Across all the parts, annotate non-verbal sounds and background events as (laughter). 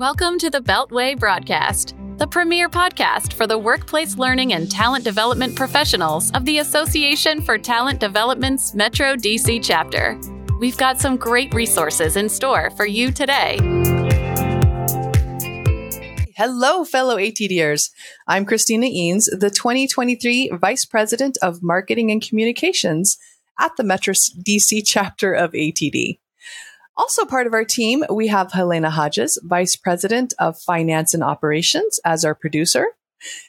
Welcome to the Beltway Broadcast, the premier podcast for the workplace learning and talent development professionals of the Association for Talent Development's Metro DC chapter. We've got some great resources in store for you today. Hello, fellow ATDers. I'm Christina Eanes, the 2023 Vice President of Marketing and Communications at the Metro DC chapter of ATD. Also, part of our team, we have Halyna Hodges, Vice President of Finance and Operations, as our producer.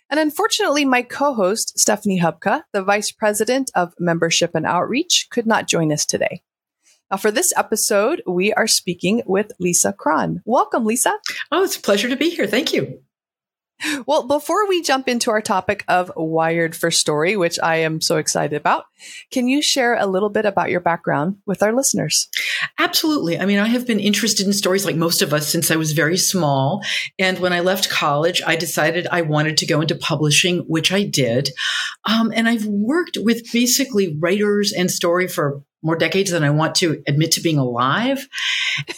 And unfortunately, my co host, Stephanie Hubka, the Vice President of Membership and Outreach, could not join us today. Now, for this episode, we are speaking with Lisa Cron. Welcome, Lisa. Oh, it's a pleasure to be here. Thank you. Well, before we jump into our topic of Wired for Story, which I am so excited about, can you share a little bit about your background with our listeners? Absolutely. I mean, I have been interested in stories like most of us since I was very small. And when I left college, I decided I wanted to go into publishing, which I did. Um, and I've worked with basically writers and story for more decades than I want to admit to being alive.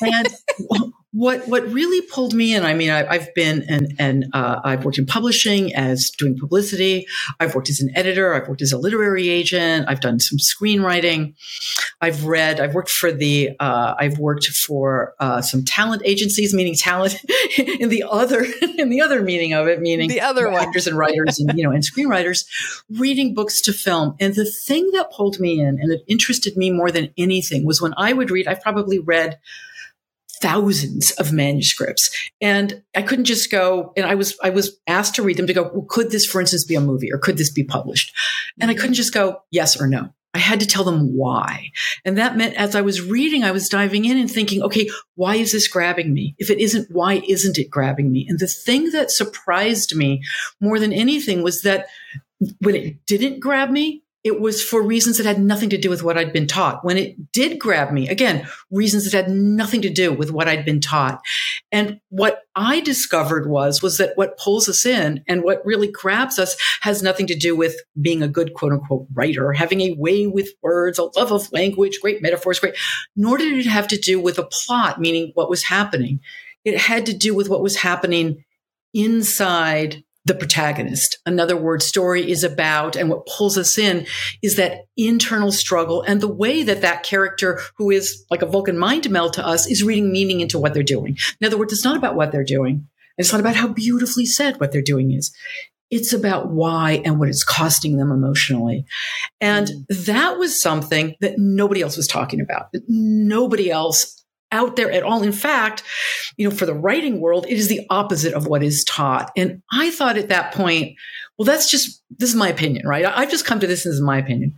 And (laughs) what what really pulled me in, I mean, I, have been and and uh, I've worked in publishing as doing publicity. I've worked as an editor. I've worked as a literary agent. I've done some screenwriting. I've read. I've worked for the. Uh, I've worked for uh, some talent agencies, meaning talent (laughs) in the other (laughs) in the other meaning of it, meaning the other actors and writers and you know and screenwriters reading books to film. And the thing that pulled me in and that interested me more than anything was when I would read. I've probably read thousands of manuscripts and i couldn't just go and i was i was asked to read them to go well could this for instance be a movie or could this be published and i mm-hmm. couldn't just go yes or no I had to tell them why. And that meant as I was reading, I was diving in and thinking, okay, why is this grabbing me? If it isn't, why isn't it grabbing me? And the thing that surprised me more than anything was that when it didn't grab me, it was for reasons that had nothing to do with what I'd been taught. When it did grab me, again, reasons that had nothing to do with what I'd been taught. And what I discovered was, was that what pulls us in and what really grabs us has nothing to do with being a good quote unquote writer, having a way with words, a love of language, great metaphors, great, nor did it have to do with a plot, meaning what was happening. It had to do with what was happening inside the protagonist. Another word story is about, and what pulls us in is that internal struggle and the way that that character, who is like a Vulcan mind meld to us, is reading meaning into what they're doing. In other words, it's not about what they're doing. It's not about how beautifully said what they're doing is. It's about why and what it's costing them emotionally. And mm. that was something that nobody else was talking about. Nobody else out there at all. In fact, you know, for the writing world, it is the opposite of what is taught. And I thought at that point, well, that's just, this is my opinion, right? I've just come to this, and this is my opinion.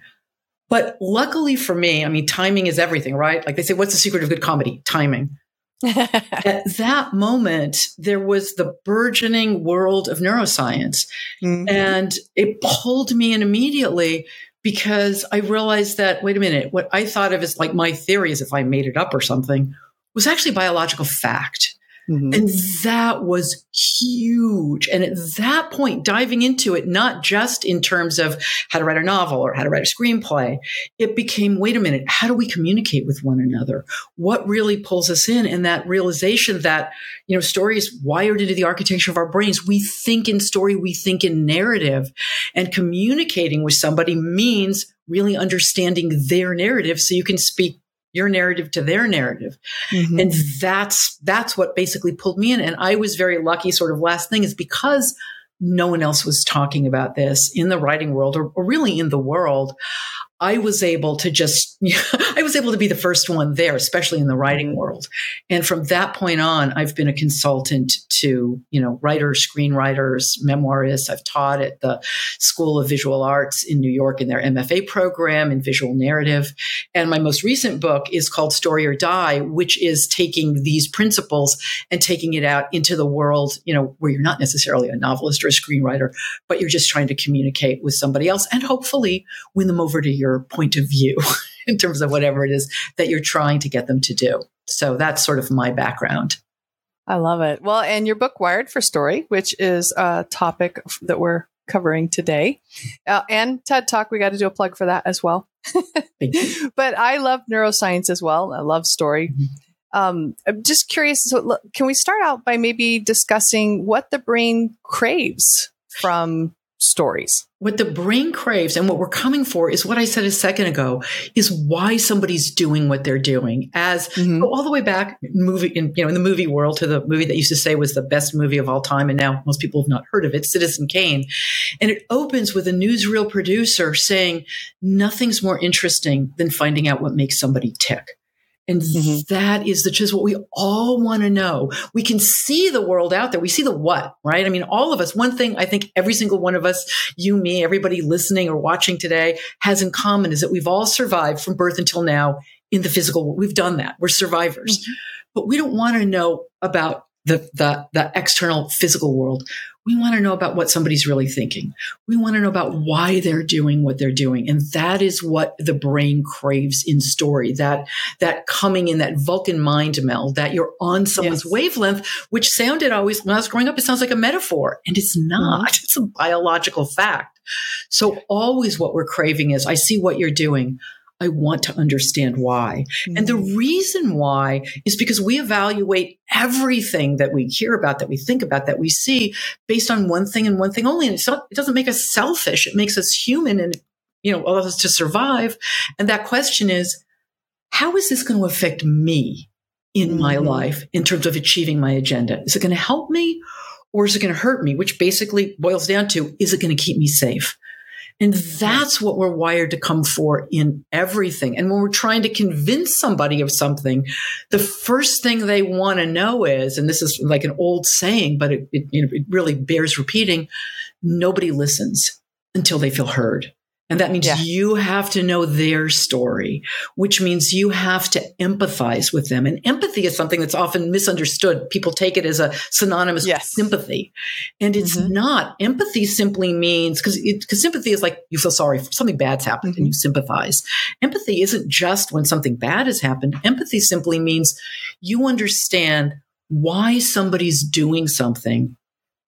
But luckily for me, I mean, timing is everything, right? Like they say, what's the secret of good comedy? Timing. (laughs) At that moment, there was the burgeoning world of neuroscience. Mm-hmm. And it pulled me in immediately because I realized that, wait a minute, what I thought of as like my theory is if I made it up or something was actually biological fact. Mm-hmm. And that was huge. And at that point, diving into it, not just in terms of how to write a novel or how to write a screenplay, it became, wait a minute, how do we communicate with one another? What really pulls us in? And that realization that, you know, story is wired into the architecture of our brains. We think in story, we think in narrative and communicating with somebody means really understanding their narrative so you can speak your narrative to their narrative. Mm-hmm. And that's, that's what basically pulled me in. And I was very lucky, sort of last thing is because no one else was talking about this in the writing world or, or really in the world. I was able to just, (laughs) I was able to be the first one there, especially in the writing world. And from that point on, I've been a consultant to, you know, writers, screenwriters, memoirists. I've taught at the School of Visual Arts in New York in their MFA program in visual narrative. And my most recent book is called Story or Die, which is taking these principles and taking it out into the world, you know, where you're not necessarily a novelist or a screenwriter, but you're just trying to communicate with somebody else and hopefully win them over to your your point of view (laughs) in terms of whatever it is that you're trying to get them to do. So that's sort of my background. I love it. Well, and your book, Wired for Story, which is a topic that we're covering today, uh, and TED Talk, we got to do a plug for that as well. (laughs) but I love neuroscience as well. I love story. Mm-hmm. Um, I'm just curious. So, can we start out by maybe discussing what the brain craves from stories? What the brain craves and what we're coming for is what I said a second ago is why somebody's doing what they're doing. As mm-hmm. all the way back movie in you know in the movie world to the movie that used to say was the best movie of all time, and now most people have not heard of it, Citizen Kane. And it opens with a newsreel producer saying nothing's more interesting than finding out what makes somebody tick. And mm-hmm. that is the, just what we all want to know. We can see the world out there. We see the what, right? I mean, all of us, one thing I think every single one of us, you, me, everybody listening or watching today has in common is that we've all survived from birth until now in the physical world. We've done that. We're survivors, mm-hmm. but we don't want to know about the, the, the external physical world we want to know about what somebody's really thinking. We want to know about why they're doing what they're doing. And that is what the brain craves in story, that, that coming in, that Vulcan mind meld, that you're on someone's yes. wavelength, which sounded always, when I was growing up, it sounds like a metaphor and it's not. Mm-hmm. It's a biological fact. So always what we're craving is, I see what you're doing. I want to understand why. Mm-hmm. And the mm-hmm. reason why is because we evaluate everything that we hear about, that we think about, that we see based on one thing and one thing only. And not, it doesn't make us selfish. It makes us human and, you know, allows us to survive. And that question is, how is this going to affect me in mm-hmm. my life in terms of achieving my agenda? Is it going to help me or is it going to hurt me? Which basically boils down to, is it going to keep me safe? And that's what we're wired to come for in everything. And when we're trying to convince somebody of something, the first thing they want to know is, and this is like an old saying, but it, it, you know, it really bears repeating, nobody listens until they feel heard. And that means yeah. you have to know their story, which means you have to empathize with them. And empathy is something that's often misunderstood. People take it as a synonymous yes. with sympathy. And it's mm-hmm. not. Empathy simply means, because because sympathy is like you feel sorry for something bad's happened mm-hmm. and you sympathize. Empathy isn't just when something bad has happened. Empathy simply means you understand why somebody's doing something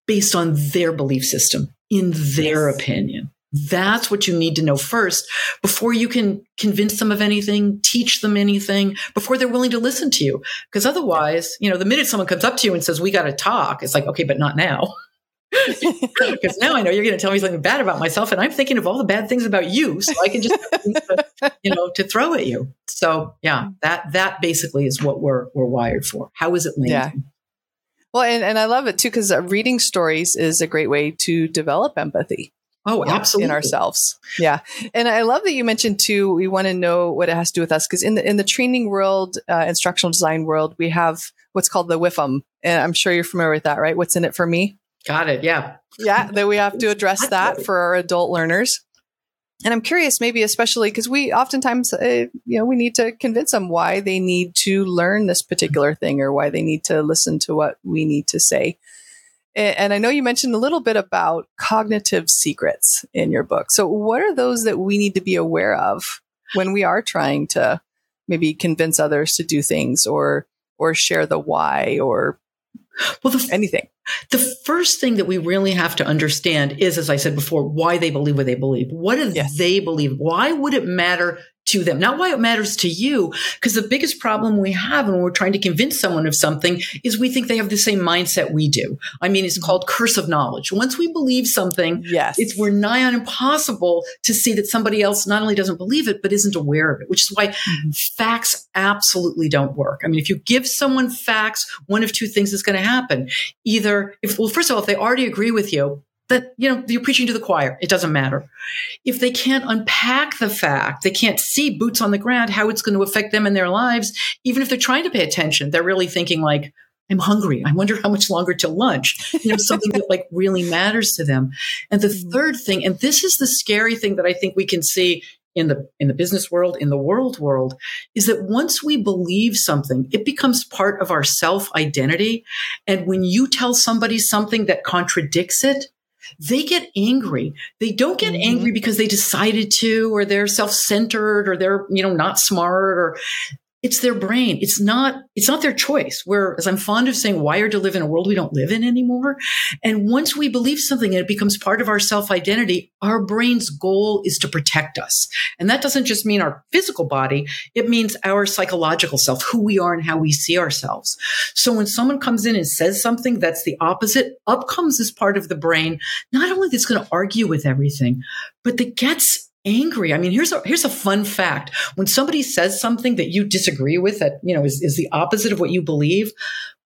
based on their belief system, in their yes. opinion. That's what you need to know first before you can convince them of anything, teach them anything, before they're willing to listen to you. Because otherwise, you know, the minute someone comes up to you and says, We got to talk, it's like, okay, but not now. (laughs) because now I know you're going to tell me something bad about myself, and I'm thinking of all the bad things about you, so I can just, you know, to throw at you. So yeah, that that basically is what we're we're wired for. How is it linked? Yeah. Well, and, and I love it too because uh, reading stories is a great way to develop empathy. Oh, absolutely. In ourselves. Yeah. And I love that you mentioned too, we want to know what it has to do with us. Cause in the, in the training world, uh, instructional design world, we have what's called the WIFM. And I'm sure you're familiar with that, right? What's in it for me? Got it. Yeah. Yeah. That we have to address that for our adult learners. And I'm curious, maybe especially because we oftentimes, uh, you know, we need to convince them why they need to learn this particular thing or why they need to listen to what we need to say. And I know you mentioned a little bit about cognitive secrets in your book. So, what are those that we need to be aware of when we are trying to maybe convince others to do things or or share the why or well, the, anything? The first thing that we really have to understand is, as I said before, why they believe what they believe. What do yes. they believe? Why would it matter to them, not why it matters to you. Because the biggest problem we have when we're trying to convince someone of something is we think they have the same mindset we do. I mean, it's called curse of knowledge. Once we believe something, yes. it's we're nigh on impossible to see that somebody else not only doesn't believe it, but isn't aware of it, which is why mm-hmm. facts absolutely don't work. I mean, if you give someone facts, one of two things is going to happen. Either if, well, first of all, if they already agree with you, that you know you're preaching to the choir. It doesn't matter. If they can't unpack the fact they can't see boots on the ground how it's going to affect them in their lives even if they're trying to pay attention they're really thinking like i'm hungry. I wonder how much longer till lunch. You know something that like really matters to them. And the mm-hmm. third thing and this is the scary thing that i think we can see in the in the business world in the world world is that once we believe something it becomes part of our self identity and when you tell somebody something that contradicts it they get angry. They don't get mm-hmm. angry because they decided to, or they're self-centered, or they're, you know, not smart, or it's their brain. It's not, it's not their choice. Where, as I'm fond of saying, wired to live in a world we don't live in anymore. And once we believe something and it becomes part of our self identity, our brain's goal is to protect us. And that doesn't just mean our physical body. It means our psychological self, who we are and how we see ourselves. So when someone comes in and says something that's the opposite, up comes this part of the brain, not only that's going to argue with everything, but that gets angry. I mean, here's a here's a fun fact. When somebody says something that you disagree with that, you know, is, is the opposite of what you believe,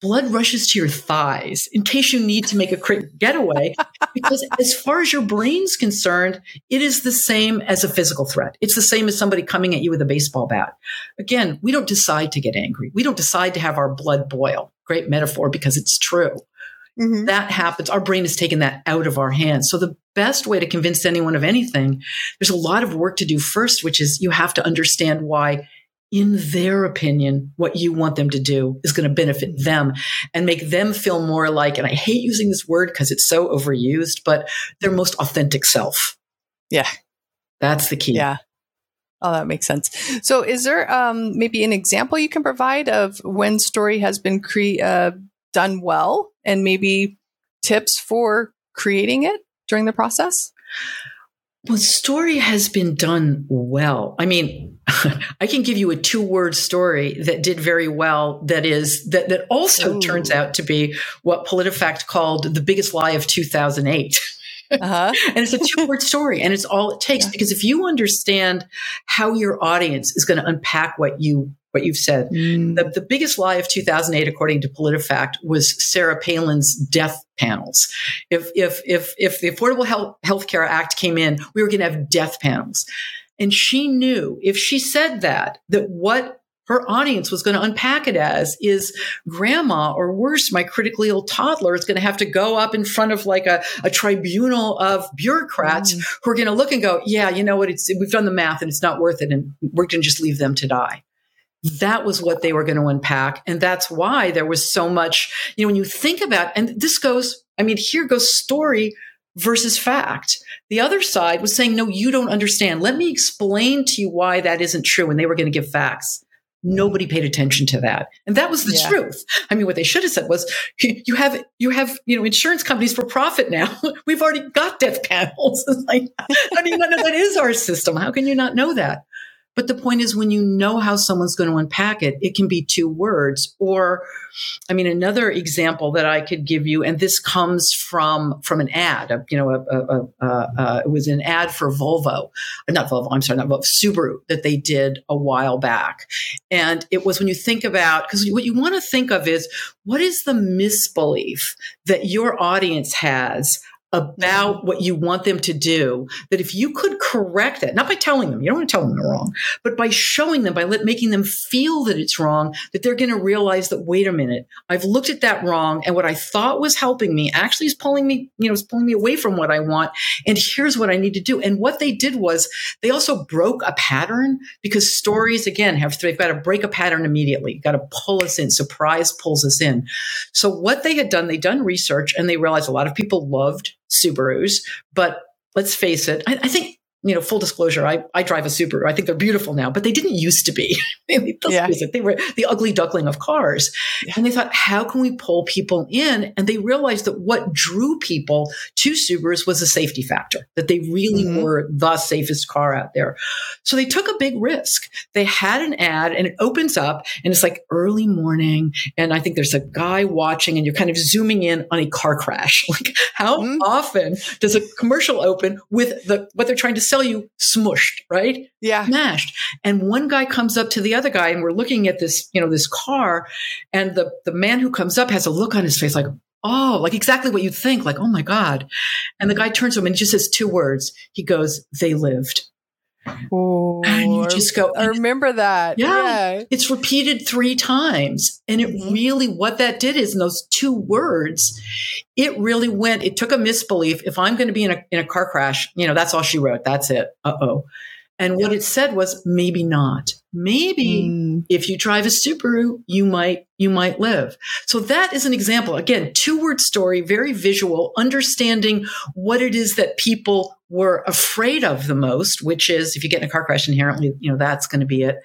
blood rushes to your thighs in case you need to make a quick getaway. (laughs) because as far as your brain's concerned, it is the same as a physical threat. It's the same as somebody coming at you with a baseball bat. Again, we don't decide to get angry. We don't decide to have our blood boil. Great metaphor because it's true. Mm-hmm. That happens. Our brain has taken that out of our hands. So the best way to convince anyone of anything, there's a lot of work to do first, which is you have to understand why in their opinion, what you want them to do is going to benefit them and make them feel more like, and I hate using this word because it's so overused, but their most authentic self. Yeah. That's the key. Yeah. Oh, that makes sense. So, is there um, maybe an example you can provide of when story has been cre- uh, done well and maybe tips for creating it during the process? Well, story has been done well. I mean, (laughs) I can give you a two word story that did very well. That is that that also Ooh. turns out to be what PolitiFact called the biggest lie of 2008. (laughs) Uh-huh. (laughs) and it's a two word story, and it's all it takes yeah. because if you understand how your audience is going to unpack what you what you've said. Mm. The, the biggest lie of 2008, according to PolitiFact, was Sarah Palin's death panels. If, if, if, if the Affordable Health Care Act came in, we were going to have death panels. And she knew if she said that, that what her audience was going to unpack it as is grandma or worse, my critically ill toddler is going to have to go up in front of like a, a tribunal of bureaucrats mm. who are going to look and go, yeah, you know what? It's, we've done the math and it's not worth it. And we're going to just leave them to die that was what they were going to unpack. And that's why there was so much, you know, when you think about, and this goes, I mean, here goes story versus fact. The other side was saying, no, you don't understand. Let me explain to you why that isn't true. And they were going to give facts. Nobody paid attention to that. And that was the yeah. truth. I mean, what they should have said was, you have, you have, you know, insurance companies for profit now. (laughs) We've already got death panels. (laughs) it's like, how do you not know that is our system? How can you not know that? But the point is, when you know how someone's going to unpack it, it can be two words. Or, I mean, another example that I could give you, and this comes from from an ad. You know, a, a, a, it was an ad for Volvo, not Volvo. I'm sorry, not Volvo, Subaru that they did a while back, and it was when you think about because what you want to think of is what is the misbelief that your audience has about mm-hmm. what you want them to do that if you could correct that not by telling them you don't want to tell them they're wrong but by showing them by let, making them feel that it's wrong that they're going to realize that wait a minute i've looked at that wrong and what i thought was helping me actually is pulling me you know is pulling me away from what i want and here's what i need to do. And what they did was they also broke a pattern because stories again have they've got to break a pattern immediately got to pull us in surprise pulls us in. So what they had done they done research and they realized a lot of people loved Subarus, but let's face it, I, I think you know, full disclosure, I, I drive a Subaru. I think they're beautiful now, but they didn't used to be. (laughs) yeah. They were the ugly duckling of cars. Yeah. And they thought, how can we pull people in? And they realized that what drew people to Subarus was a safety factor, that they really mm-hmm. were the safest car out there. So they took a big risk. They had an ad and it opens up and it's like early morning. And I think there's a guy watching and you're kind of zooming in on a car crash. (laughs) Like how mm-hmm. often does a commercial open with the, what they're trying to sell you smushed, right? Yeah. Smashed. And one guy comes up to the other guy and we're looking at this, you know, this car and the, the man who comes up has a look on his face like, oh, like exactly what you'd think, like, oh my God. And the guy turns to him and he just says two words. He goes, they lived. Oh, and you just go. I remember that. Yeah, yeah, It's repeated three times. And it mm-hmm. really, what that did is in those two words, it really went, it took a misbelief. If I'm going to be in a, in a car crash, you know, that's all she wrote. That's it. Uh oh. And what it said was maybe not. Maybe mm. if you drive a Subaru, you might you might live. So that is an example. Again, two word story, very visual, understanding what it is that people we're afraid of the most, which is if you get in a car crash, inherently, you know, that's going to be it.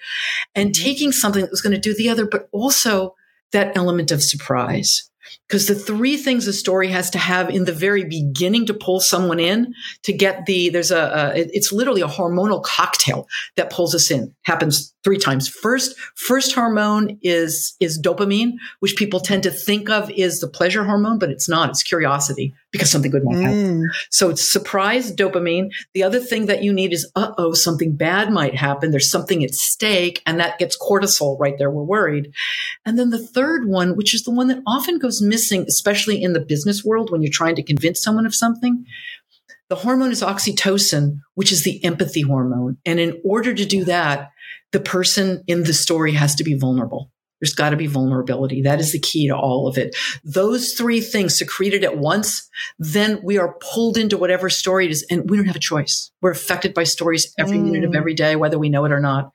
And mm-hmm. taking something that was going to do the other, but also that element of surprise. Because the three things a story has to have in the very beginning to pull someone in to get the, there's a, a it's literally a hormonal cocktail that pulls us in. Happens three times. First, first hormone is, is dopamine, which people tend to think of is the pleasure hormone, but it's not. It's curiosity because something good might happen. Mm. So it's surprise dopamine. The other thing that you need is, uh oh, something bad might happen. There's something at stake, and that gets cortisol right there. We're worried. And then the third one, which is the one that often goes missing, especially in the business world when you're trying to convince someone of something. The hormone is oxytocin, which is the empathy hormone. And in order to do that, the person in the story has to be vulnerable. There's got to be vulnerability. That is the key to all of it. Those three things secreted at once, then we are pulled into whatever story it is, and we don't have a choice. We're affected by stories every mm. minute of every day, whether we know it or not.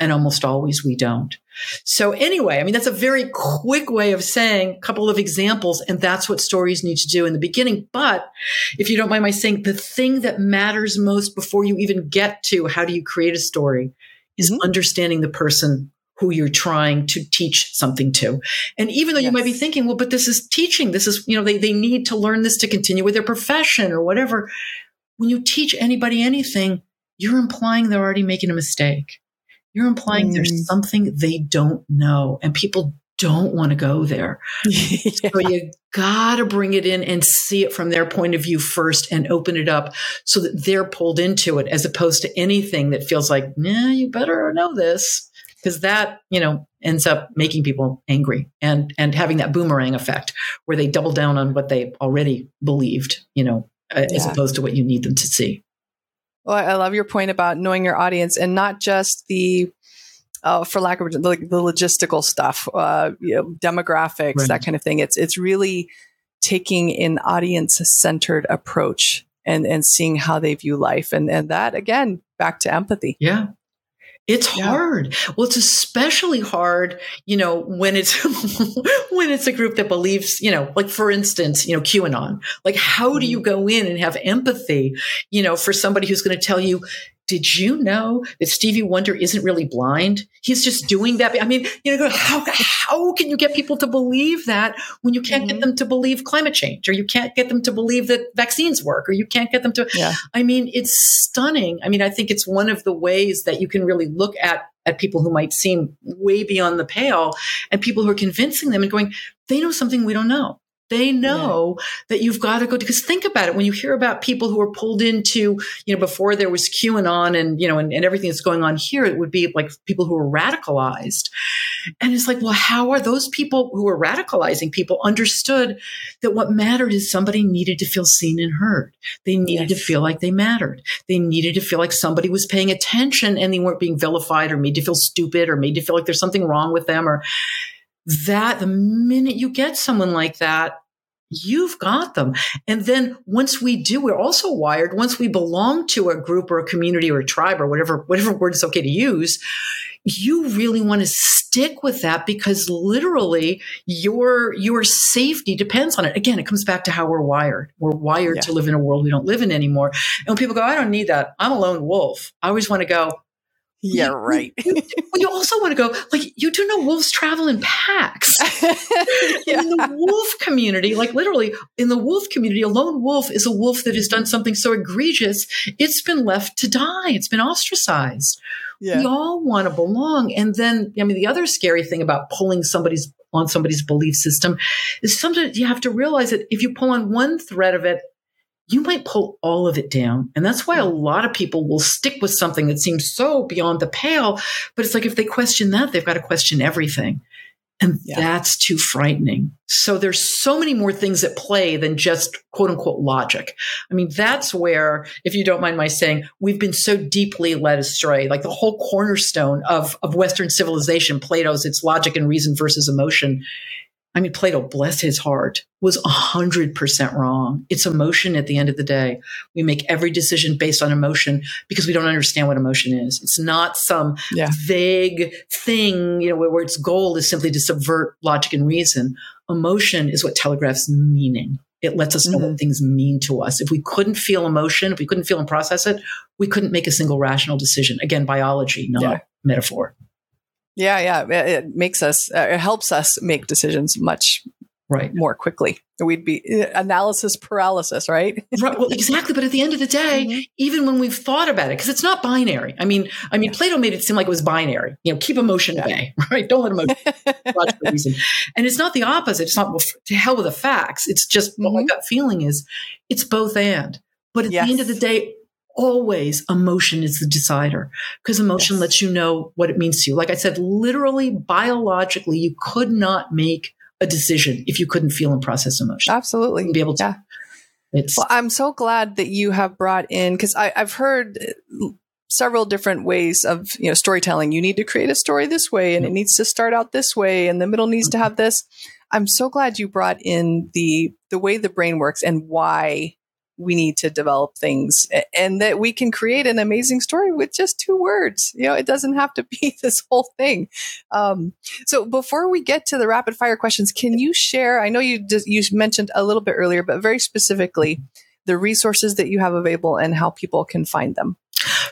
And almost always we don't. So anyway, I mean, that's a very quick way of saying a couple of examples. And that's what stories need to do in the beginning. But if you don't mind my saying, the thing that matters most before you even get to how do you create a story is mm-hmm. understanding the person who you're trying to teach something to. And even though yes. you might be thinking, well, but this is teaching. This is, you know, they, they need to learn this to continue with their profession or whatever. When you teach anybody anything, you're implying they're already making a mistake. You're implying mm. there's something they don't know and people don't want to go there. yeah. (laughs) So you gotta bring it in and see it from their point of view first and open it up so that they're pulled into it as opposed to anything that feels like, nah, you better know this because that you know ends up making people angry and and having that boomerang effect where they double down on what they already believed you know yeah. as opposed to what you need them to see well i love your point about knowing your audience and not just the uh, for lack of like the logistical stuff uh, you know, demographics right. that kind of thing. It's it's really taking an audience centered approach and and seeing how they view life. And and that again back to empathy. Yeah it's yeah. hard. Well, it's especially hard, you know, when it's (laughs) when it's a group that believes, you know, like for instance, you know, QAnon. Like, how do you mm-hmm. go in and have empathy, you know, for somebody who's going to tell you did you know that Stevie Wonder isn't really blind? He's just doing that. I mean, you know, how, how can you get people to believe that when you can't mm-hmm. get them to believe climate change or you can't get them to believe that vaccines work or you can't get them to, yeah. I mean, it's stunning. I mean, I think it's one of the ways that you can really look at at people who might seem way beyond the pale and people who are convincing them and going, they know something we don't know. They know yeah. that you've got to go because think about it when you hear about people who are pulled into, you know, before there was QAnon and, you know, and, and everything that's going on here, it would be like people who are radicalized. And it's like, well, how are those people who are radicalizing people understood that what mattered is somebody needed to feel seen and heard. They needed yes. to feel like they mattered. They needed to feel like somebody was paying attention and they weren't being vilified or made to feel stupid or made to feel like there's something wrong with them or, that the minute you get someone like that, you've got them. And then once we do, we're also wired, once we belong to a group or a community or a tribe or whatever, whatever word is okay to use, you really want to stick with that because literally your your safety depends on it. Again, it comes back to how we're wired. We're wired yeah. to live in a world we don't live in anymore. And when people go, I don't need that. I'm a lone wolf. I always want to go, yeah, right. you, also want to go like you do know wolves travel in packs. yeah. (laughs) (laughs) In the wolf community, like literally in the wolf community, a lone wolf is a wolf that has done something so egregious it's been left to die. It's been ostracized. Yeah. We all want to belong. And then, I mean, the other scary thing about pulling somebody's on somebody's belief system is sometimes you have to realize that if you pull on one thread of it, you might pull all of it down. And that's why a lot of people will stick with something that seems so beyond the pale. But it's like if they question that, they've got to question everything. And yeah. that's too frightening. So there's so many more things at play than just quote unquote logic. I mean, that's where, if you don't mind my saying, we've been so deeply led astray. Like the whole cornerstone of, of Western civilization, Plato's, it's logic and reason versus emotion I mean, Plato, bless his heart, was 100% wrong. It's emotion at the end of the day. We make every decision based on emotion because we don't understand what emotion is. It's not some yeah. vague thing, you know, where, where its goal is simply to subvert logic and reason. Emotion is what telegraphs meaning. it lets us know mm-hmm. what things mean to us. If we couldn't feel emotion, if we couldn't feel and process it, we couldn't make a single rational decision. Again, biology, not yeah. metaphor. Yeah, yeah, it makes us, uh, it helps us make decisions much right. more quickly. We'd be uh, analysis paralysis right? Right well exactly. But at the end of the day mm-hmm. even when we've thought about it because it's not binary. I mean i mean plato made it seem like it was binary. You know keep emotion yeah. away (laughs) right? Don't let emotion (laughs) reason. And it's not the opposite. It's not well, to hell with the facts. It's just mm-hmm. what my mm-hmm. gut feeling is it's both and. But at yes. the end of the day always emotion is the decider because emotion yes. lets you know what it means to you like i said literally biologically you could not make a decision if you couldn't feel and process emotion. Absolutely. Be able to. Yeah. It's, well, I'm so glad that you have brought in because I've heard uh, several different ways of you know storytelling. You need to create a story this way, and it mm-hmm. needs to start out this way, and the middle needs to mm-hmm. have this. I'm so glad you brought in the the way the brain works and why we need to develop things and that we can create an amazing story with just two words. You know, it doesn't have to (laughs) be this whole thing. Um, so before we get to the rapid fire questions, can you share? I know you just, you mentioned a little bit earlier, but very specifically the resources that you have available and how people can find them.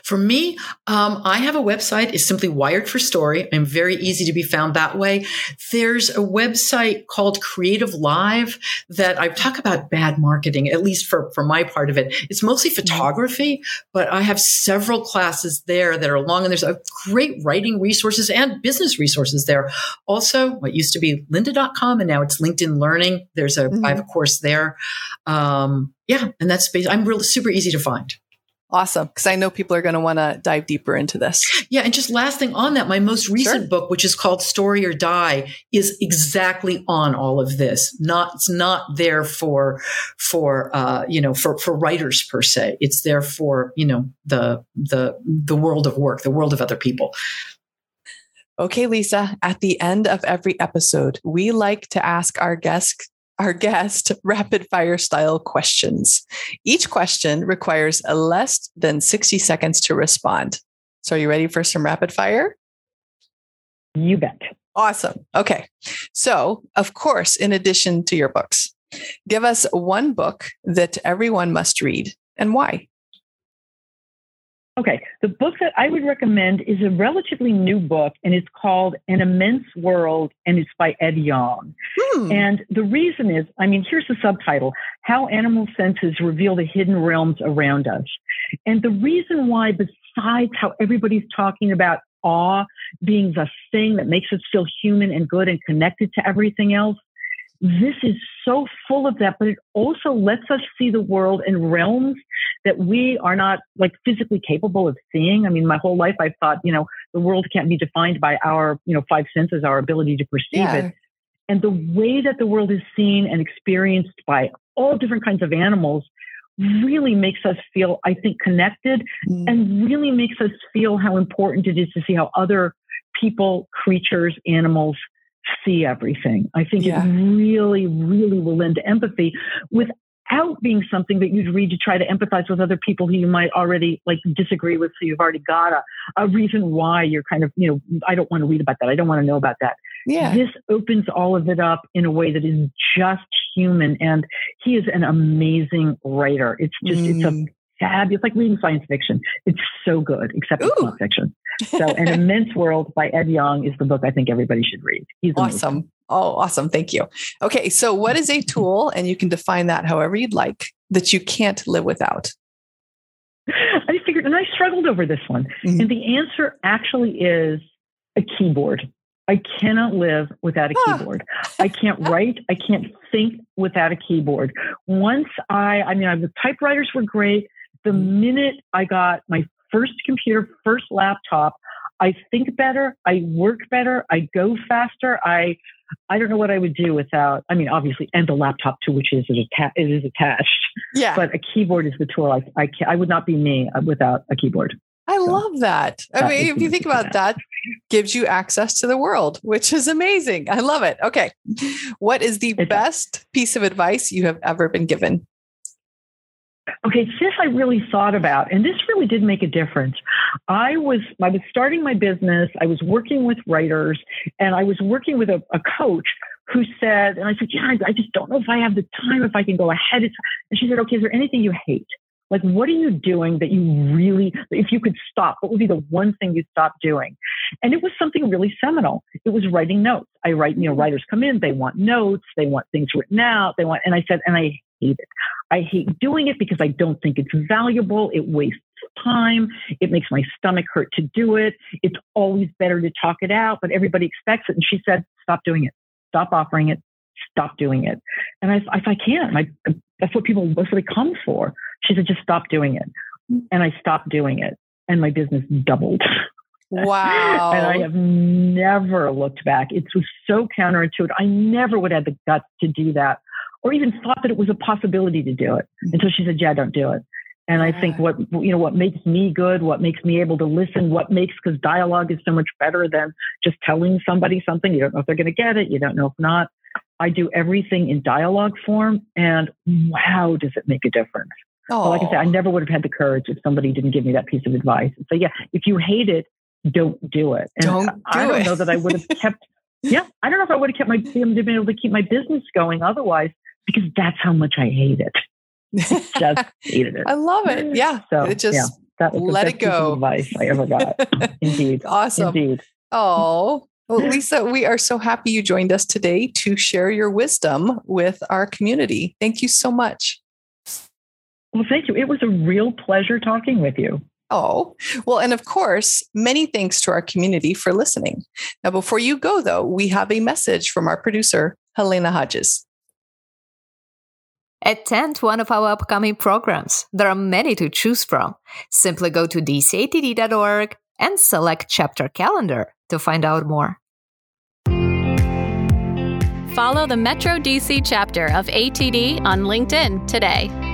For me, um, I have a website. It's simply Wired for Story. I'm very easy to be found that way. There's a website called Creative Live that I talk about bad marketing, at least for, for my part of it. It's mostly mm-hmm. photography, but I have several classes there that are long and there's a great writing resources and business resources there. Also, what used to be lynda.com and now it's LinkedIn Learning. There's a mm-hmm. I have a course there. Um, yeah, and that's I'm really super easy to find. Awesome. Because I know people are going to want to dive deeper into this. Yeah. And just last thing on that, my most recent sure. book, which is called Story or Die, is exactly on all of this. Not, it's not there for, for, uh, you know, for, for writers per se. It's there for, you know, the, the, the world of work, the world of other people. Okay, Lisa, at the end of every episode, we like to ask our guests our guest rapid fire style questions. Each question requires a less than 60 seconds to respond. So, are you ready for some rapid fire? You bet. Awesome. Okay. So, of course, in addition to your books, give us one book that everyone must read and why. Okay, the book that I would recommend is a relatively new book, and it's called An Immense World, and it's by Ed Yong. Hmm. And the reason is, I mean, here's the subtitle How Animal Senses Reveal the Hidden Realms Around Us. And the reason why, besides how everybody's talking about awe being the thing that makes us feel human and good and connected to everything else, this is so full of that, but it also lets us see the world in realms that we are not like physically capable of seeing. I mean, my whole life I've thought, you know, the world can't be defined by our, you know, five senses, our ability to perceive yeah. it. And the way that the world is seen and experienced by all different kinds of animals really makes us feel, I think, connected mm. and really makes us feel how important it is to see how other people, creatures, animals see everything. I think yeah. it really, really will lend to empathy without being something that you'd read to try to empathize with other people who you might already like disagree with. So you've already got a, a reason why you're kind of, you know, I don't want to read about that. I don't want to know about that. Yeah. This opens all of it up in a way that is just human. And he is an amazing writer. It's just, mm. it's a mm fabulous. It's like reading science fiction. It's so good, except it's not fiction. So, (laughs) An Immense World by Ed Yong is the book I think everybody should read. He's awesome. Amazing. Oh, awesome. Thank you. Okay. So, what is a (laughs) tool, and you can define that however you'd like, that you can't live without? I figured, and I struggled over this one. Mm-hmm. And the answer actually is a keyboard. I cannot live without a keyboard. I can't (laughs) write. I can't think without a keyboard. Once I, I mean, I, the typewriters were great. The minute I got my first computer, first laptop, I think better, I work better, I go faster. I I don't know what I would do without. I mean, obviously, and the laptop to which it is, atta- it is attached. Yeah. But a keyboard is the tool. I I, I would not be me uh, without a keyboard. I so love that. I that mean, if you think about that, gives you access to the world, which is amazing. I love it. Okay. What is the it best piece of advice you have ever been given? Okay, this I really thought about, and this really did make a difference. I was I was starting my business. I was working with writers, and I was working with a, a coach who said, and I said, yeah, I just don't know if I have the time, if I can go ahead. And she said, okay, is there anything you hate? Like, what are you doing that you really, if you could stop, what would be the one thing you'd stop doing? And it was something really seminal. It was writing notes. I write, you know, mm-hmm. writers come in, they want notes, they want things written out, they want, and I said, and I hate it. I hate doing it because I don't think it's valuable. It wastes time. It makes my stomach hurt to do it. It's always better to talk it out, but everybody expects it. And she said, stop doing it. Stop offering it. Stop doing it. And I, if I can't, I, that's what people, that's what it comes for. She said, just stop doing it. And I stopped doing it. And my business doubled. Wow. (laughs) and I have never looked back. It was so counterintuitive. I never would have the guts to do that or even thought that it was a possibility to do it mm-hmm. until she said, yeah, don't do it. And I think what, you know, what makes me good, what makes me able to listen, what makes, because dialogue is so much better than just telling somebody something. You don't know if they're going to get it. You don't know if not. I do everything in dialogue form and wow, does it make a difference? Oh. Like I said, I never would have had the courage if somebody didn't give me that piece of advice. So yeah, if you hate it, don't do it. And don't do I don't it. know that I would have kept. (laughs) yeah, I don't know if I would have kept my been able to keep my business going otherwise because that's how much I hate it. (laughs) just hated it. I love it. Yeah. So it just yeah, that was let it go. advice I ever got. (laughs) Indeed. Awesome. Indeed. Oh, well, Lisa, we are so happy you joined us today to share your wisdom with our community. Thank you so much. Well, thank you. It was a real pleasure talking with you. Oh, well, and of course, many thanks to our community for listening. Now, before you go, though, we have a message from our producer, Halyna Hodges. Attend one of our upcoming programs. There are many to choose from. Simply go to dcatd.org and select chapter calendar to find out more. Follow the Metro DC chapter of ATD on LinkedIn today.